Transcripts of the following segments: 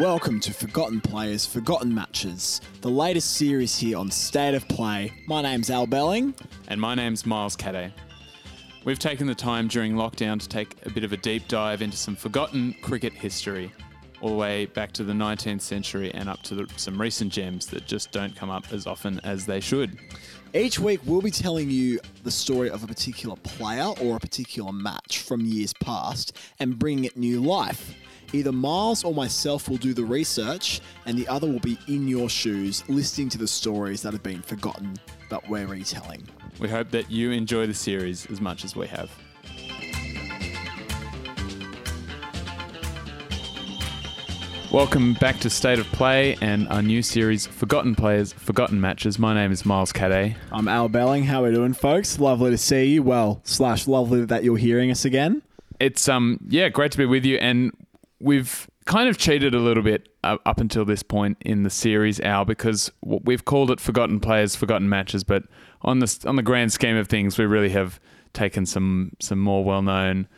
Welcome to Forgotten Players, Forgotten Matches, the latest series here on State of Play. My name's Al Belling. And my name's Miles Caday. We've taken the time during lockdown to take a bit of a deep dive into some forgotten cricket history, all the way back to the 19th century and up to the, some recent gems that just don't come up as often as they should. Each week, we'll be telling you the story of a particular player or a particular match from years past and bringing it new life. Either Miles or myself will do the research, and the other will be in your shoes, listening to the stories that have been forgotten but we're retelling. We hope that you enjoy the series as much as we have. Welcome back to State of Play and our new series, Forgotten Players, Forgotten Matches. My name is Miles Caday. I'm Al Belling. How are we doing, folks? Lovely to see you. Well, slash lovely that you're hearing us again. It's um yeah, great to be with you, and we've kind of cheated a little bit uh, up until this point in the series, Al, because we've called it Forgotten Players, Forgotten Matches, but on the on the grand scheme of things, we really have taken some some more well known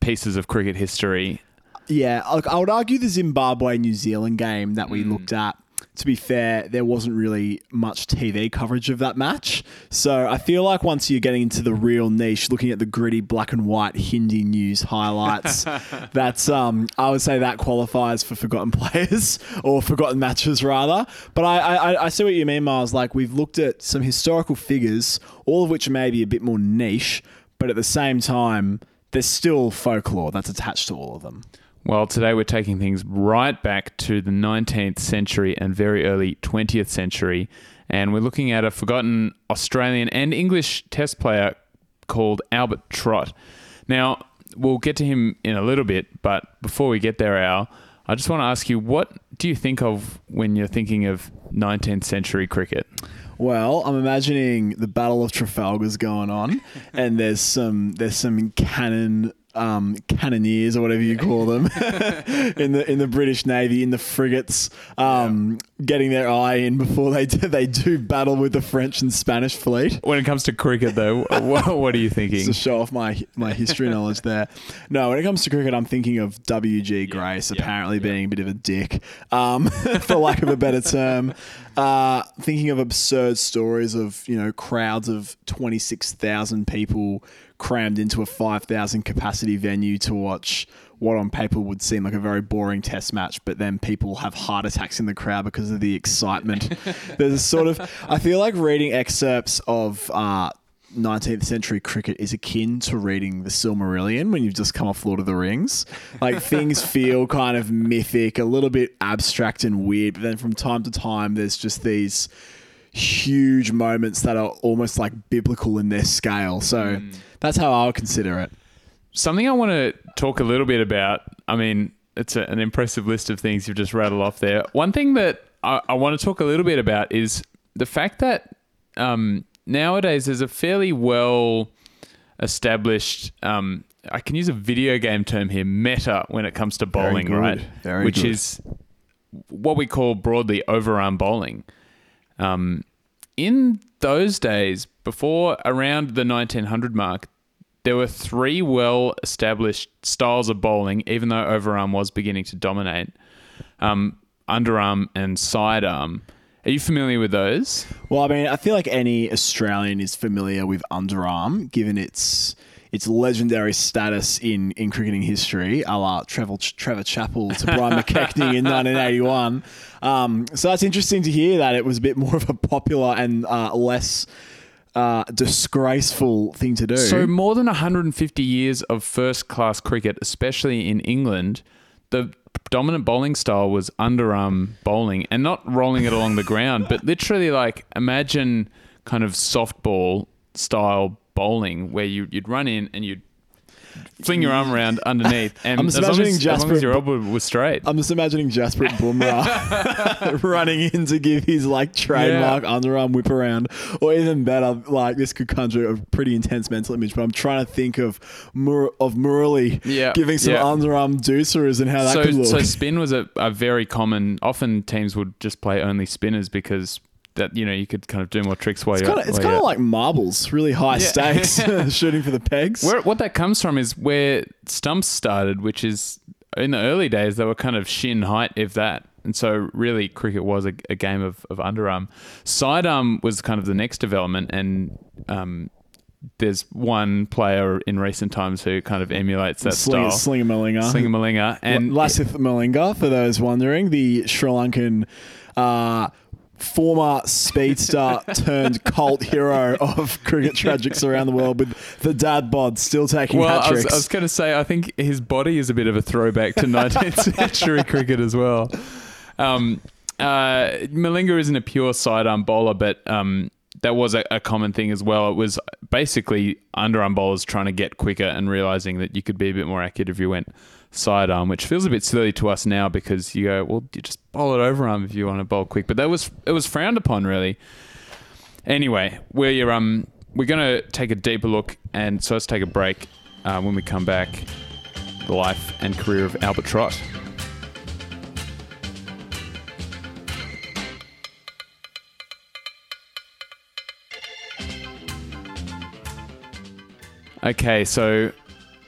pieces of cricket history Yeah, I would argue the Zimbabwe New Zealand game that we looked at. To be fair, there wasn't really much TV coverage of that match. So I feel like once you're getting into the real niche, looking at the gritty black and white Hindi news highlights, that's um, I would say that qualifies for forgotten players or forgotten matches rather. But I, I, I see what you mean, Miles. Like we've looked at some historical figures, all of which may be a bit more niche, but at the same time, there's still folklore that's attached to all of them. Well, today we're taking things right back to the 19th century and very early 20th century, and we're looking at a forgotten Australian and English test player called Albert Trott. Now, we'll get to him in a little bit, but before we get there, Al, I just want to ask you what do you think of when you're thinking of 19th century cricket? Well, I'm imagining the Battle of Trafalgar's going on, and there's some there's some cannon um, cannoneers or whatever you call them in the in the British Navy in the frigates, um, getting their eye in before they do, they do battle with the French and Spanish fleet. When it comes to cricket, though, what, what are you thinking? To show off my my history knowledge there. No, when it comes to cricket, I'm thinking of W.G. Grace yeah, apparently being a bit of a dick, um, for lack of a better term. Uh, thinking of absurd stories of you know crowds of 26,000 people crammed into a 5,000 capacity venue to watch what on paper would seem like a very boring test match, but then people have heart attacks in the crowd because of the excitement. There's a sort of, I feel like reading excerpts of uh, 19th century cricket is akin to reading the Silmarillion when you've just come off Lord of the Rings. Like things feel kind of mythic, a little bit abstract and weird, but then from time to time, there's just these huge moments that are almost like biblical in their scale. So that's how I would consider it. Something I want to talk a little bit about. I mean, it's a, an impressive list of things you've just rattled off there. One thing that I, I want to talk a little bit about is the fact that um, nowadays there's a fairly well established. Um, I can use a video game term here, meta, when it comes to bowling, good. right? Very Which good. is what we call broadly overarm bowling. Um, in those days, before around the 1900 mark, there were three well established styles of bowling, even though overarm was beginning to dominate um, underarm and sidearm. Are you familiar with those? Well, I mean, I feel like any Australian is familiar with underarm, given its its legendary status in, in cricketing history, a la Trevor, Trevor Chappell to Brian McKechnie in 1981. Um, so that's interesting to hear that it was a bit more of a popular and uh, less uh, disgraceful thing to do. So, more than 150 years of first class cricket, especially in England, the dominant bowling style was underarm bowling and not rolling it along the ground, but literally like imagine kind of softball style bowling where you, you'd run in and you'd fling your arm around underneath. And I'm as just long imagining as, as long Jasper- as your elbow was straight. I'm just imagining Jasprit Bumrah running in to give his like trademark underarm whip around, or even better, like this could conjure a pretty intense mental image. But I'm trying to think of Mur- of Murali Yeah, giving some yeah. underarm doosras and how that so, could look. so spin was a, a very common. Often teams would just play only spinners because that you know you could kind of do more tricks while it's you're. kind of it's kind of like marbles, really high Yeah. stakes, shooting for the pegs. Where, what that comes from is where stumps started, which is in the early days they were kind of shin height, if that. And so really cricket was a, a game of, of underarm. Sidearm was kind of the next development and um, there's one player in recent times who kind of emulates that Sling, style. Slinger Malinga. Slinger Malinga. And Lasith Malinga, for those wondering, the Sri Lankan uh, former speedster turned cult hero of cricket tragics around the world with the dad bod still taking well, hat I was, was going to say, I think his body is a bit of a throwback to 19th century cricket as well. Um, uh, Malinga isn't a pure sidearm bowler, but um, that was a, a, common thing as well. It was basically underarm bowlers trying to get quicker and realizing that you could be a bit more accurate if you went sidearm, which feels a bit silly to us now because you go, well, you just bowl it overarm if you want to bowl quick. But that was it was frowned upon, really. Anyway, we're um we're gonna take a deeper look, and so let's take a break. Uh, when we come back, the life and career of Albert Trott. Okay, so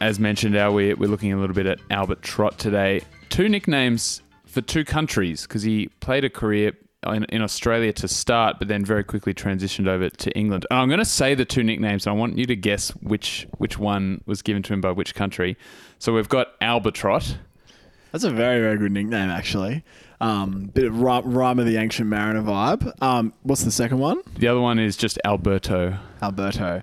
as mentioned, we're, we're looking a little bit at Albert Trott today. Two nicknames for two countries because he played a career in, in, Australia to start, but then very quickly transitioned over to England. And I'm going to say the two nicknames, and I want you to guess which which one was given to him by which country. So we've got Albatrot. That's a very very good nickname, actually. Um, bit of rhyme of the ancient mariner vibe. Um, what's the second one? The other one is just Alberto. Alberto.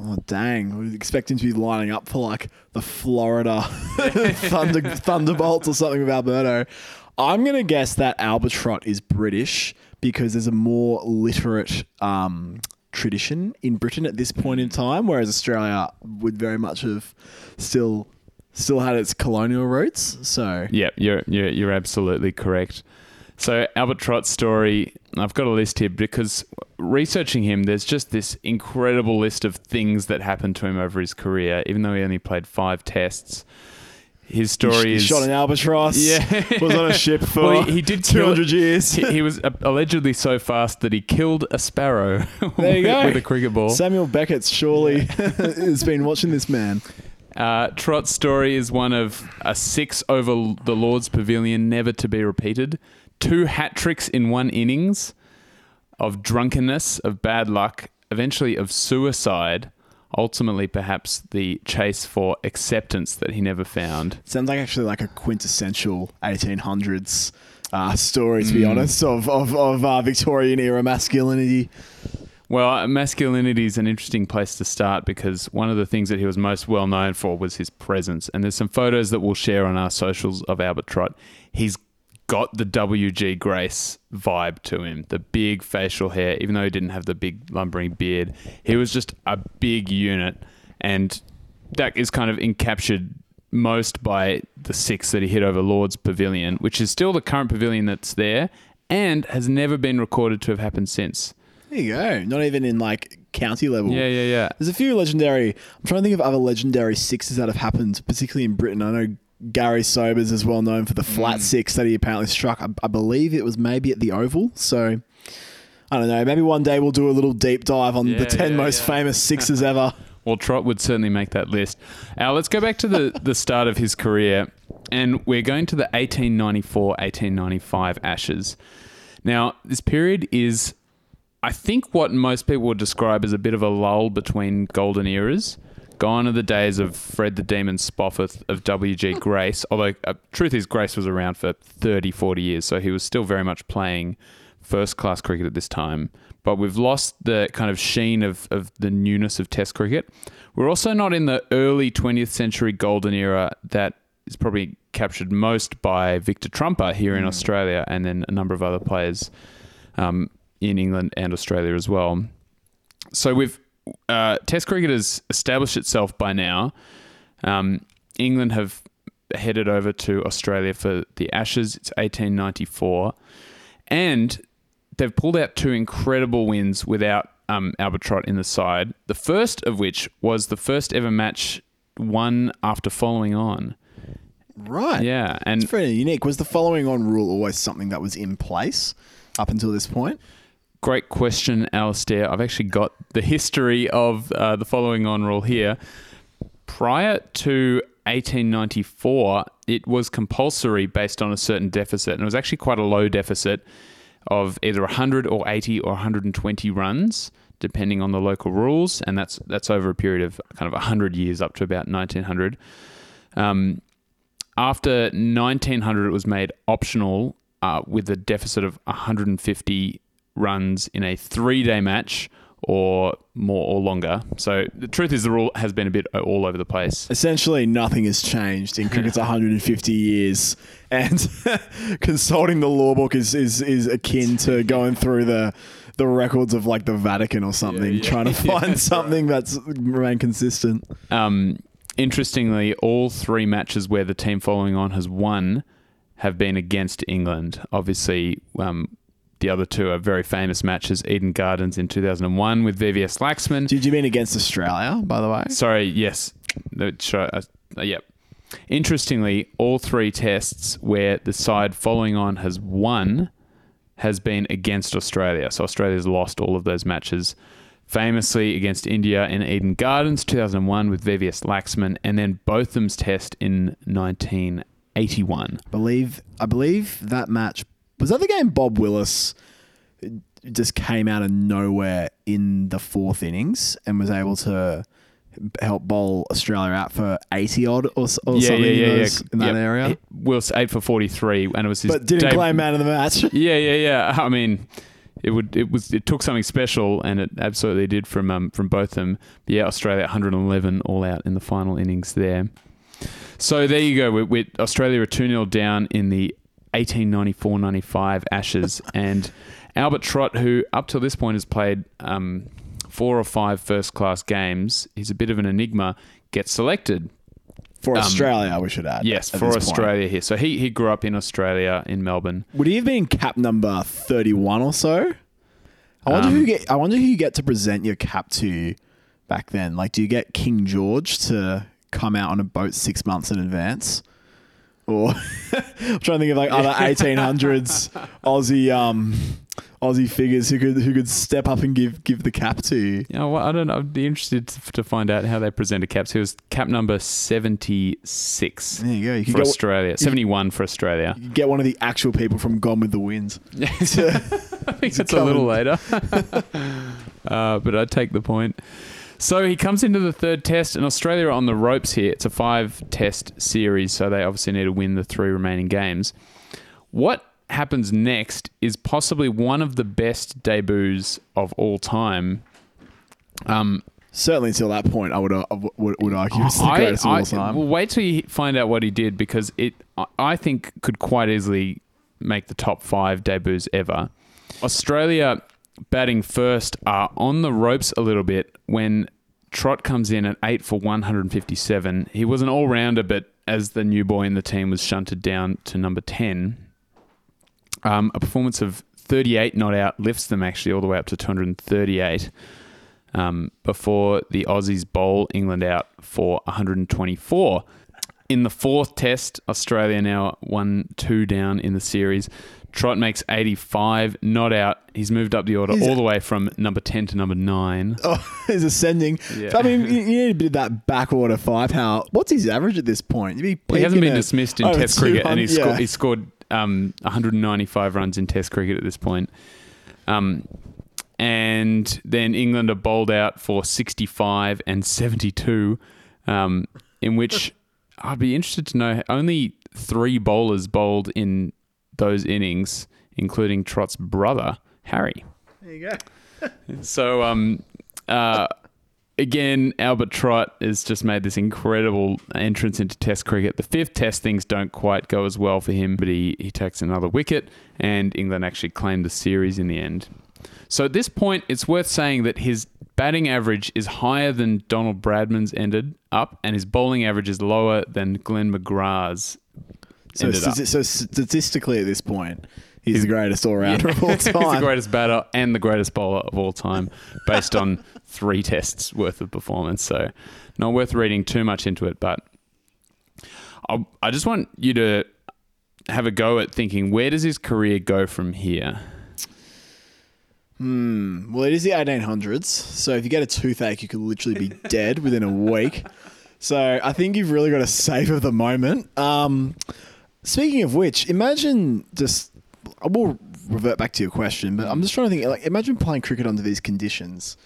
Oh dang! We expect him to be lining up for like the Florida Thunder Thunderbolts or something with Alberto. I'm gonna guess that Albatrot is British because there's a more literate um, tradition in Britain at this point in time, whereas Australia would very much have still still had its colonial roots. So yeah, you're you're, you're absolutely correct. So Albert Trott's story, I've got a list here because researching him, there's just this incredible list of things that happened to him over his career, even though he only played five tests. His story he is shot an albatross. Yeah, was on a ship for well, he, he, did two hundred years. He, he, was allegedly so fast that he killed a sparrow. There you go with a cricket ball. Samuel Beckett surely has been watching this man. Uh, Trott's story is one of a six over the Lord's Pavilion, never to be repeated two hat tricks in one innings of drunkenness, of bad luck, eventually of suicide, ultimately perhaps the chase for acceptance that he never found. Sounds like actually like a quintessential 1800s uh, story, to be mm. honest, of, of, of uh, Victorian era masculinity. Well, masculinity is an interesting place to start because one of the things that he was most well known for was his presence. And there's some photos that we'll share on our socials of Albert Trott. He's got the WG Grace vibe to him. The big facial hair, even though he didn't have the big lumbering beard, he was just a big unit. And that is kind of encaptured most by the six that he hit over Lord's Pavilion, which is still the current pavilion that's there and has never been recorded to have happened since. There you go. Not even in like county level. Yeah, yeah, yeah. There's a few legendary. I'm trying to think of other legendary sixes that have happened, particularly in Britain. I know Garry Sobers is well known for the flat mm. six that he apparently struck. I, I, believe it was maybe at the Oval. So I don't know. Maybe one day we'll do a little deep dive on yeah, the 10 yeah, most yeah. famous sixes ever. Well, Trott would certainly make that list. Now, let's go back to the, the start of his career. And we're going to the 1894 1895 Ashes. Now, this period is, I think, what most people would describe as a bit of a lull between golden eras. Gone are the days of Fred the Demon Spofforth, of W.G. Grace, although uh, truth is, Grace was around for 30, 40 years, so he was still very much playing first class cricket at this time. But we've lost the kind of sheen of, of the newness of Test cricket. We're also not in the early 20th century golden era that is probably captured most by Victor Trumper here in mm. Australia and then a number of other players um, in England and Australia as well. So we've uh, Test cricket has established itself by now. Um, England have headed over to Australia for the Ashes. It's 1894, and they've pulled out two incredible wins without um, Albert Trott in the side. The first of which was the first ever match won after following on. Right. Yeah, and it's very unique. Was the following on rule always something that was in place up until this point? Great question, Alistair. I've actually got the history of uh, the following on rule here. Prior to 1894, it was compulsory based on a certain deficit, and it was actually quite a low deficit of either 100 or 80 or 120 runs, depending on the local rules, and that's that's over a period of kind of 100 years up to about 1900. Um, after 1900, it was made optional uh, with a deficit of 150 runs in a three-day match or more or longer. So the truth is, the rule has been a bit all over the place. Essentially, nothing has changed in cricket's 150 years, and consulting the law book is, is is akin to going through the the records of like the Vatican or something, Yeah, yeah. trying to find that's something that's remained consistent. Um, interestingly, all three matches where the team following on has won have been against England. Obviously, um, the other two are very famous matches Eden Gardens in 2001 with VVS Laxman. Did you mean against Australia, by the way? Sorry, yes. Uh, uh, yep. Interestingly, all three tests where the side following on has won has been against Australia. So Australia's lost all of those matches. Famously against India in Eden Gardens 2001 with VVS Laxman, and then Botham's test in 1981. believe I believe that match was that the game Bob Willis just came out of nowhere in the fourth innings and was able to help bowl Australia out for 80 odd or, or something in, those- in that Yep. area. It- Wills eight for 43, and it was his but didn't claim man of the match. Yeah, yeah, yeah. I mean, it would it was it took something special, and it absolutely did from um, from both of them. But yeah, Australia 111 all out in the final innings there. So there you go. With, with Australia are 2 0 down in the 1894-95 Ashes, and Albert Trott, who up till this point has played um, four or five first class games, he's a bit of an enigma. Gets selected For Um, Australia, we should add. Yes, for this point. Australia here. So he, he grew up in Australia, in Melbourne. Would he have been cap number 31 or so? I wonder Um, who get I wonder who you get to present your cap to back then. Like do you get King George to come out on a boat 6 months in advance? Or I'm trying to think of like other 1800s Aussie um Aussie figures who could who could step up and give give the cap to you. Yeah, well, I don't know. I'd be interested to to find out how they presented caps. He was cap number 76 There you go. You for get, Australia, 71 for Australia. you get one of the actual people from Gone with the Wind. I think that's a little later. uh, but I'd take the point. So he comes into the third test, and Australia are on the ropes here. It's a five test series, so they obviously need to win the three remaining games. What happens next is possibly one of the best debuts of all time. Um, Certainly until that point I would uh, would, would argue it's the I, greatest of all time. well, wait till you find out what he did because it, I- I think, could quite easily make the top five debuts ever. Australia batting first are on the ropes a little bit when Trott comes in at eight for 157. He was an all rounder, but as the new boy in the team was shunted down to number 10. Um, a performance of 38 not out lifts them actually all the way up to 238 um, before the Aussies bowl England out for 124. In the fourth test, Australia now 1 2 down in the series. Trott makes 85, not out. He's moved up the order He's- all the way from number 10 to number 9. Oh, he's ascending. Yeah. I mean, you, need a bit of that back order five. How? What's his average at this point? Be Well, he hasn't been dismissed in Test cricket, and he's, 200 sco- he's scored um, 195 runs in Test cricket at this point. Um, and then England are bowled out for 65 and 72, um, in which I'd be interested to know only three bowlers bowled in those innings, including Trott's brother, Harry. There you go. So, um, uh, again, Albert Trott has just made this incredible entrance into Test cricket. The fifth Test things don't quite go as well for him, but he, he takes another wicket, and England actually claimed the series in the end. So at this point, it's worth saying that his batting average is higher than Donald Bradman's ended up, and his bowling average is lower than Glenn McGrath's So, up. so statistically, at this point, he's the greatest all rounder of all time. He's the greatest batter and the greatest bowler of all time, based on three tests worth of performance. So, not worth reading too much into it. But I, I just want you to have a go at thinking where does his career go from here? Hmm. Well, it is the 1800s, so if you get a toothache, you could literally be dead within a week. So I think you've really got to savor the moment. Um, speaking of which, imagine just. I will revert back to your question, but I'm just trying to think. Like, imagine playing cricket under these conditions.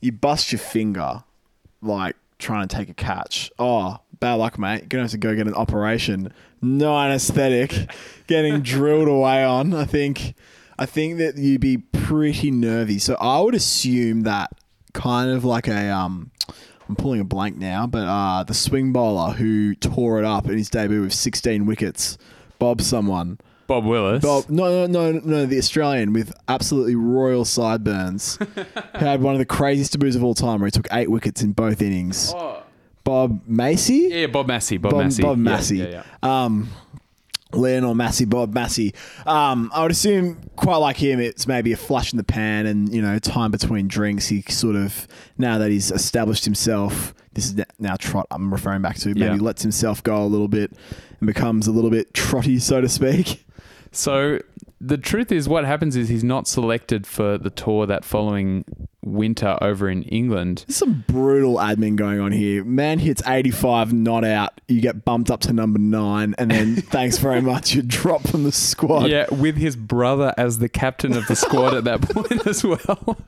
You bust your finger, like trying to take a catch. Oh, bad luck, mate. You're gonna have to go get an operation. No anesthetic, getting drilled away on. I think. I think that you'd be pretty nervy. So I would assume that kind of like a um. I'm pulling a blank now, but uh, the swing bowler who tore it up in his debut with 16 wickets, Bob someone. Bob Willis. Bob, no, no, no, no, the Australian with absolutely royal sideburns, who had one of the craziest debuts of all time, where he took eight wickets in both innings. Bob Massie, Yeah, Bob Massie. Bob, Bob Massie. Bob Yeah, Massie, Yeah, yeah. um, Lionel Massie, Bob Massie. Um, I would assume quite like him, it's maybe a flush in the pan, and you know, time between drinks. He sort of now that he's established himself. This is now Trott. I'm referring back to maybe Yeah. lets himself go a little bit and becomes a little bit trotty, so to speak. So the truth is, what happens is he's not selected for the tour that following winter over in England. There's some brutal admin going on here. Man hits 85, not out. You get bumped up to number nine, and then thanks very much, you drop from the squad. Yeah, with his brother as the captain of the squad at that point as well.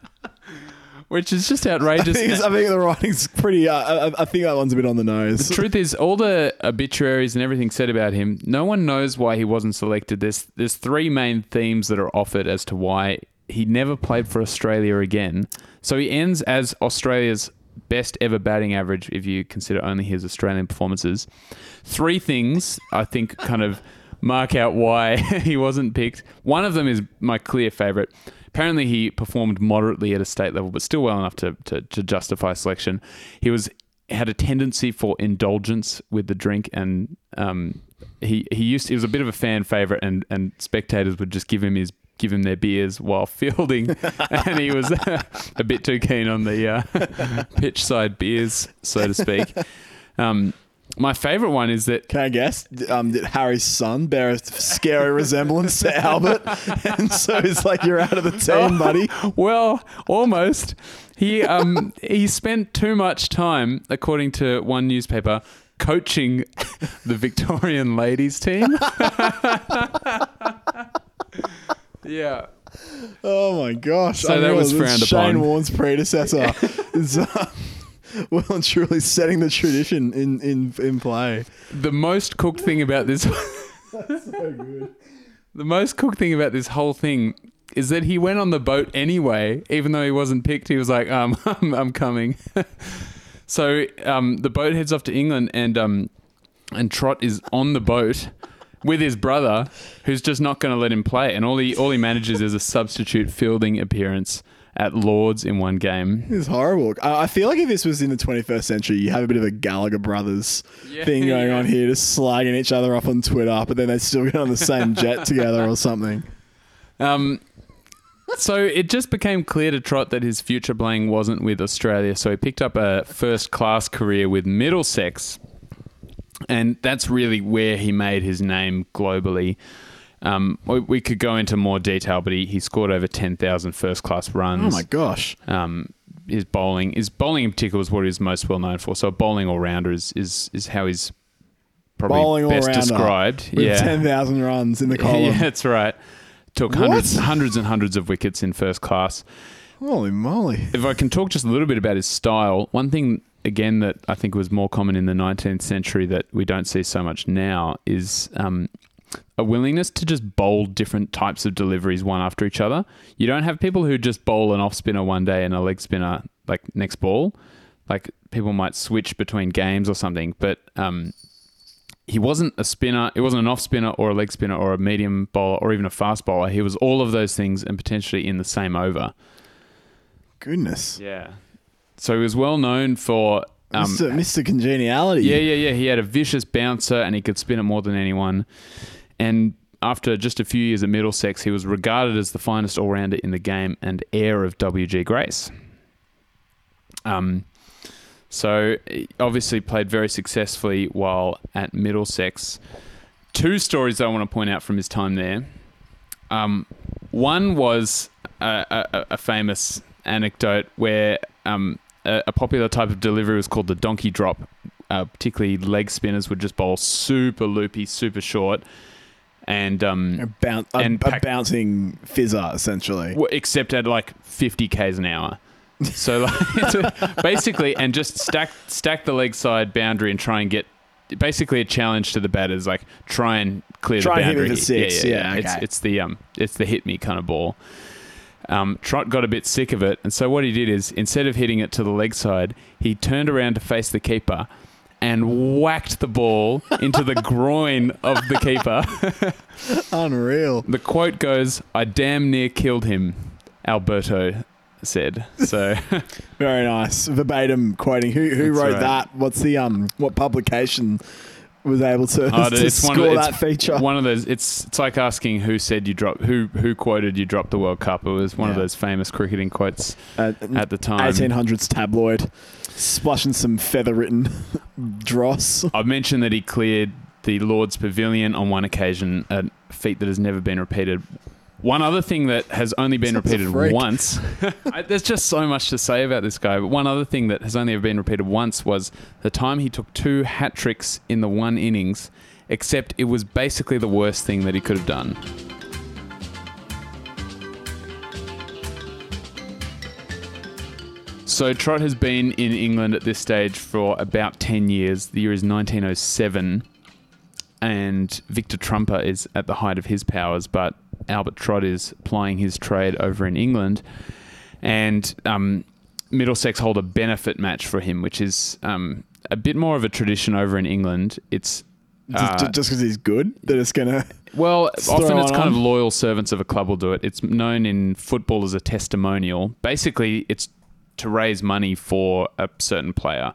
Which is just I outrageous. think, I think the writing's pretty. Uh, I, I think that one's a bit on the nose. The truth is, all the obituaries and everything said about him, no one knows why he wasn't selected. There's there's three main themes that are offered as to why he never played for Australia again. So he ends as Australia's best ever batting average if you consider only his Australian performances. Three things I think kind of mark out why he wasn't picked. One of them is my clear favourite. Apparently, he performed moderately at a state level, but still well enough to, to, to justify selection. He was had a tendency for indulgence with the drink, and um, he he used he was a bit of a fan favorite, and and spectators would just give him his give him their beers while fielding, and he was a bit too keen on the uh, pitch side beers, so to speak. Um, my favorite one is that Can I guess? Um, did Harry's son bear a scary resemblance to Albert? And so it's like you're out of the team, buddy. well, almost. He um he spent too much time, according to one newspaper, coaching the Victorian ladies team. Yeah. Oh my gosh! So that was frowned Shane upon. Warne's predecessor is uh, well and truly setting the tradition in in in play. The most cooked thing about this That's so good. The most cooked thing about this whole thing is that he went on the boat anyway, even though he wasn't picked. He was like, um, I'm, I'm coming. so um, the boat heads off to England, and um, and Trott is on the boat with his brother, who's just not going to let him play. And all he all he manages is a substitute fielding appearance at Lords in one game. It's horrible. I I feel like if this was in the 21st century, you have a bit of a Gallagher brothers Yeah, thing going on here, just slagging each other up on Twitter, but then they still get on the same jet together or something. Um, so it just became clear to Trott that his future playing wasn't with Australia. So he picked up a first class career with Middlesex. And that's really where he made his name globally. Um, we, we could go into more detail, but he, he scored over 10,000 first class runs. Oh my gosh. Um, his bowling, his bowling in particular was what he was most well known for. So a bowling all rounder is, is, is how he's probably Bowling best described. With yeah. 10,000 runs in the column. Yeah, that's right. Took What? hundreds, hundreds and hundreds of wickets in first class. Holy moly. If I can talk just a little bit about his style, one thing again that I think was more common in the 19th century that we don't see so much now is um, a willingness to just bowl different types of deliveries one after each other. You don't have people who just bowl an off spinner one day and a leg spinner like next ball. Like people might switch between games or something, but um, he wasn't a spinner. It wasn't an off spinner or a leg spinner or a medium bowler or even a fast bowler. He was all of those things and potentially in the same over. Goodness. Yeah. So he was well known for. Um, Mr. Mr. Congeniality. yeah, yeah, yeah. He had a vicious bouncer and he could spin it more than anyone. And after just a few years at Middlesex, he was regarded as the finest all rounder in the game and heir of W.G. Grace. Um, so he obviously played very successfully while at Middlesex. Two stories I want to point out from his time there. Um, one was a, a, a famous anecdote where um, a, a popular type of delivery was called the donkey drop, uh, particularly leg spinners, would just bowl super loopy, super short, and um, A, a, And a pack- bouncing fizzer, essentially. except at like 50 k's an hour. So like, basically, and just stack stack the leg side boundary and try and get basically a challenge to the batters, like try and clear Try the and hit me boundary. for six, yeah, It's okay. it's the um it's the hit me kind of ball. Um, Trott got a bit sick of it, and so what he did is instead of hitting it to the leg side, he turned around to face the keeper. And whacked the ball into the groin of the keeper. Unreal. The quote goes, I damn near killed him, Alberto said. So Very nice. Verbatim quoting. Who who That's wrote right. that? What's the um what publication was able to, Oh, to it's one of- score it's that feature? one of those it's it's like asking who said you dropped who who quoted you dropped the World Cup. It was one of those famous cricketing quotes Uh, at the time. 1800s tabloid, splashing some feather written dross. I've mentioned that he cleared the Lord's Pavilion on one occasion, a feat that has never been repeated. One other thing that has only been Sounds repeated once. I, there's just so much to say about this guy, but one other thing that has only ever been repeated once was the time he took two hat tricks in the one innings, except it was basically the worst thing that he could have done. So Trott has been in England at this stage for about 10 years. The year is 1907 and Victor Trumper is at the height of his powers, but Albert Trott is plying his trade over in England. And um, Middlesex hold a benefit match for him, which is um, a bit more of a tradition over in England. It's uh, just because he's good, that it's gonna. well, often it's it kind on. of loyal servants of a club will do it. It's known in football as a testimonial. Basically, it's to raise money for a certain player,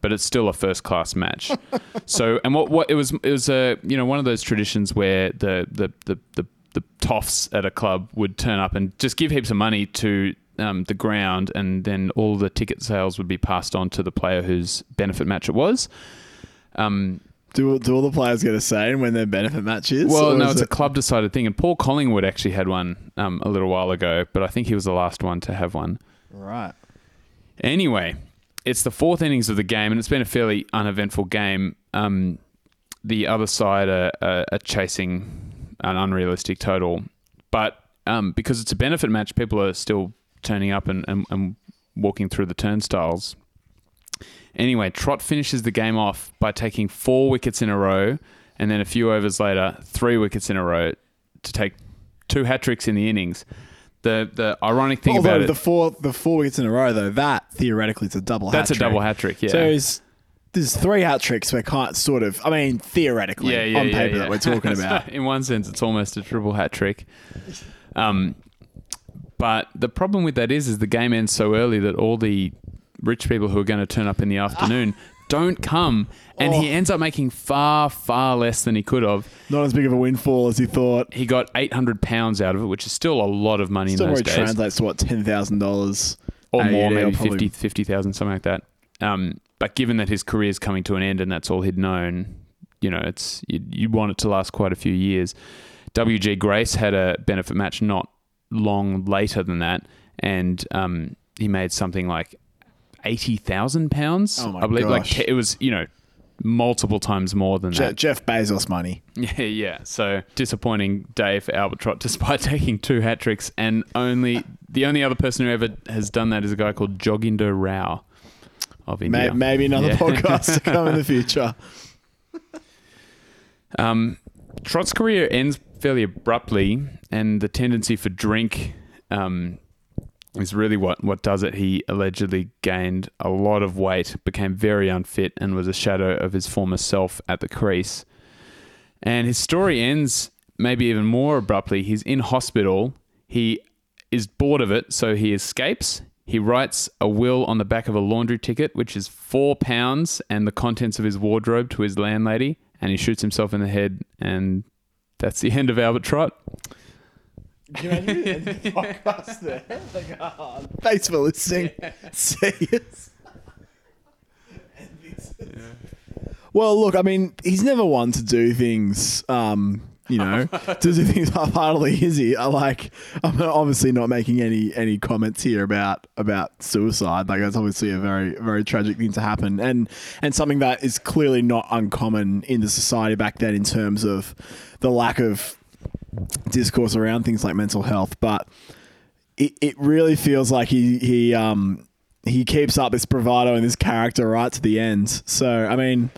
but it's still a first class match. so, and what what it was it was a you know one of those traditions where the the the the, the toffs at a club would turn up and just give heaps of money to. Um, the ground, and then all the ticket sales would be passed on to the player whose benefit match it was. Um, Do, do all the players get a say in when their benefit match is? well, no, is it's a club decided thing, and Paul Collingwood actually had one um, a little while ago, but I think he was the last one to have one. right. Anyway, it's the fourth innings of the game, and it's been a fairly uneventful game. Um, the other side are, are, are chasing an unrealistic total, but um, because it's a benefit match, people are still turning up and, and, and walking through the turnstiles. Anyway, Trott finishes the game off by taking four wickets in a row, and then a few overs later, three wickets in a row to take two hat tricks in the innings. The the ironic thing Although about it, the four the four wickets in a row though, that theoretically is a double. that's a hat-trick. double hat trick. Yeah. So there's, there's three hat tricks. We're kind of sort of. I mean, theoretically, yeah, yeah, on paper yeah. that we're talking about. In one sense, it's almost a triple hat trick. Um, but the problem with that is, is the game ends so early that all the rich people who are going to turn up in the afternoon don't come, and he Oh. ends up making far, far less than he could have. Not as big of a windfall as he thought. He got eight hundred pounds out of it, which is still a lot of money Still in those days, translates to what ten thousand dollars or more, maybe probably- 50 50,000, something like that. Um, but given that his career is coming to an end and that's all he'd known, you know, it's you, you want it to last quite a few years. WG Grace had a benefit match not long later than that, and um, he made something like eighty thousand pounds. Oh my I believe, like gosh. te- it was, you know, multiple times more than Je- that. Jeff Bezos money. Yeah, yeah. So disappointing day for Albert Trott, despite taking two hat tricks, and only the only other person who ever has done that is a guy called Joginder Rao of India. maybe another Yeah. podcast to come in the future. Um, Trott's career ends fairly abruptly, and the tendency for drink um, is really what, what does it. He allegedly gained a lot of weight, became very unfit, and was a shadow of his former self at the crease. And his story ends maybe even more abruptly. He's in hospital. He is bored of it, so he escapes. He writes a will on the back of a laundry ticket, which is four pounds and the contents of his wardrobe to his landlady, and he shoots himself in the head, and that's the end of Albert Trott. Can you imagine the podcast there? Like, oh, thanks for listening. See you. Well, look, I mean, he's never one to do things um, you know, to do things half-heartedly, is he? I like, I'm obviously not making any any comments here about about suicide. Like that's obviously a very very tragic thing to happen, and and something that is clearly not uncommon in the society back then in terms of the lack of discourse around things like mental health. But it, it really feels like he he um he keeps up this bravado and this character right to the end. So I mean,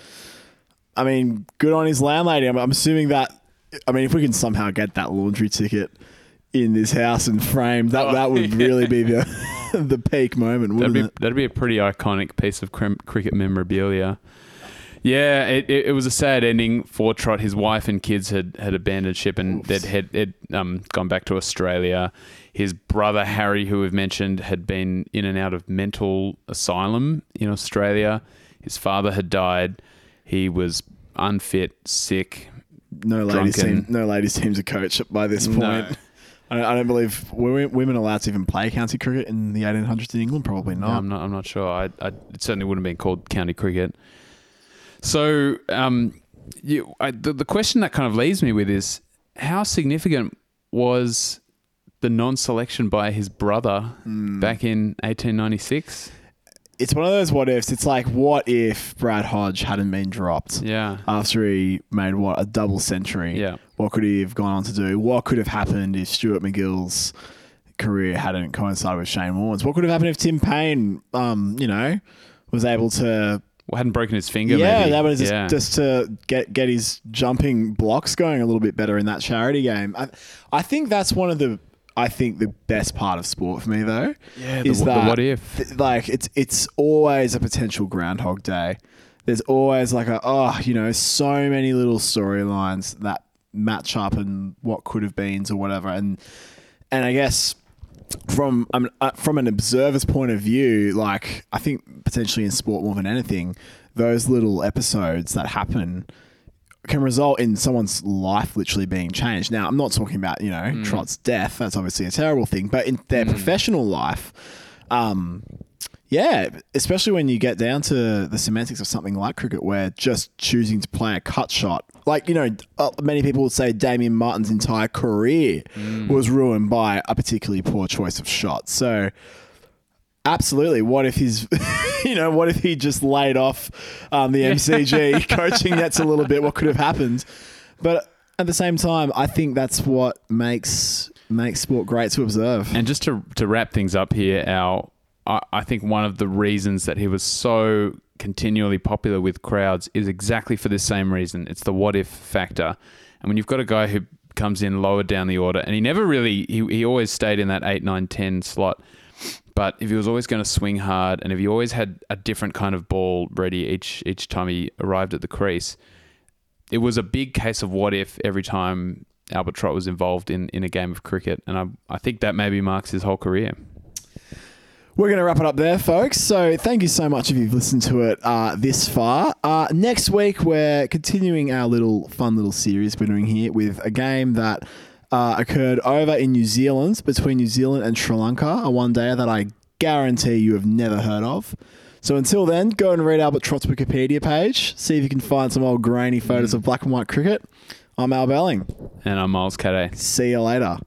I mean, good on his landlady. I'm, I'm assuming that. I mean, if we can somehow get that laundry ticket in this house and framed, that that would really be the the peak moment, That'd wouldn't be it? that'd be a pretty iconic piece of crim- cricket memorabilia. Yeah, it, it, it was a sad ending for Trott. His wife and kids had, had abandoned ship and they'd had, had um, gone back to Australia. His brother Harry, who we've mentioned, had been in and out of mental asylum in Australia. His father had died. He was unfit, sick. No ladies drunken. team, no ladies team to coach by this point. No. I, I don't believe were women allowed to even play county cricket in the 1800s in England. Probably No, not. I'm not. I'm not sure. I, I it certainly wouldn't have been called county cricket. So, um, you, I, the the question that kind of leaves me with is how significant was the non-selection by his brother Hmm. back in 1896? It's one of those what ifs. It's like what if Brad Hodge hadn't been dropped Yeah, after he made what a double century? yeah, What could he have gone on to do? What could have happened if Stuart MacGill's career hadn't coincided with Shane Warne's? What could have happened if Tim Paine, um, you know, was able to well, hadn't broken his finger. yeah, maybe. that was just, yeah. just to get get his jumping blocks going a little bit better in that charity game. I, I think that's one of the I think the best part of sport for me though. yeah. The, is the that what if? th- like it's it's always a potential Groundhog Day. There's always like a oh you know so many little storylines that match up and what could have been or whatever and and I guess from um, uh, from an observer's point of view, like I think potentially in sport more than anything, those little episodes that happen can result in someone's life literally being changed. Now, I'm not talking about you know Trott's death. That's obviously a terrible thing, but in their professional life, um, yeah, especially when you get down to the semantics of something like cricket, where just choosing to play a cut shot, like you know, uh, many people would say Damien Martyn's entire career was ruined by a particularly poor choice of shot. So, absolutely, what if he's, you know, what if he just laid off um, the MCG coaching nets a little bit? What could have happened? But at the same time, I think that's what makes makes sport great to observe. And just to to wrap things up here, our I, I think one of the reasons that he was so continually popular with crowds is exactly for this same reason. It's the what if factor. And when you've got a guy who comes in lower down the order, and he never really he, he always stayed in that 8, 9, 10 slot. But if he was always going to swing hard, and if he always had a different kind of ball ready each each time he arrived at the crease, it was a big case of what if every time Albert Trott was involved in, in a game of cricket, and I I think that maybe marks his whole career. We're going to wrap it up there, folks. So thank you so much if you've listened to it uh, this far. Uh, next week, we're continuing our little fun little series we're doing here with a game that uh, occurred over in New Zealand between New Zealand and Sri Lanka, a one day that I guarantee you have never heard of. So until then, go and read Albert Trott's Wikipedia page. See if you can find some old grainy photos of black and white cricket. I'm Al Belling. And I'm Miles Cadet. See you later.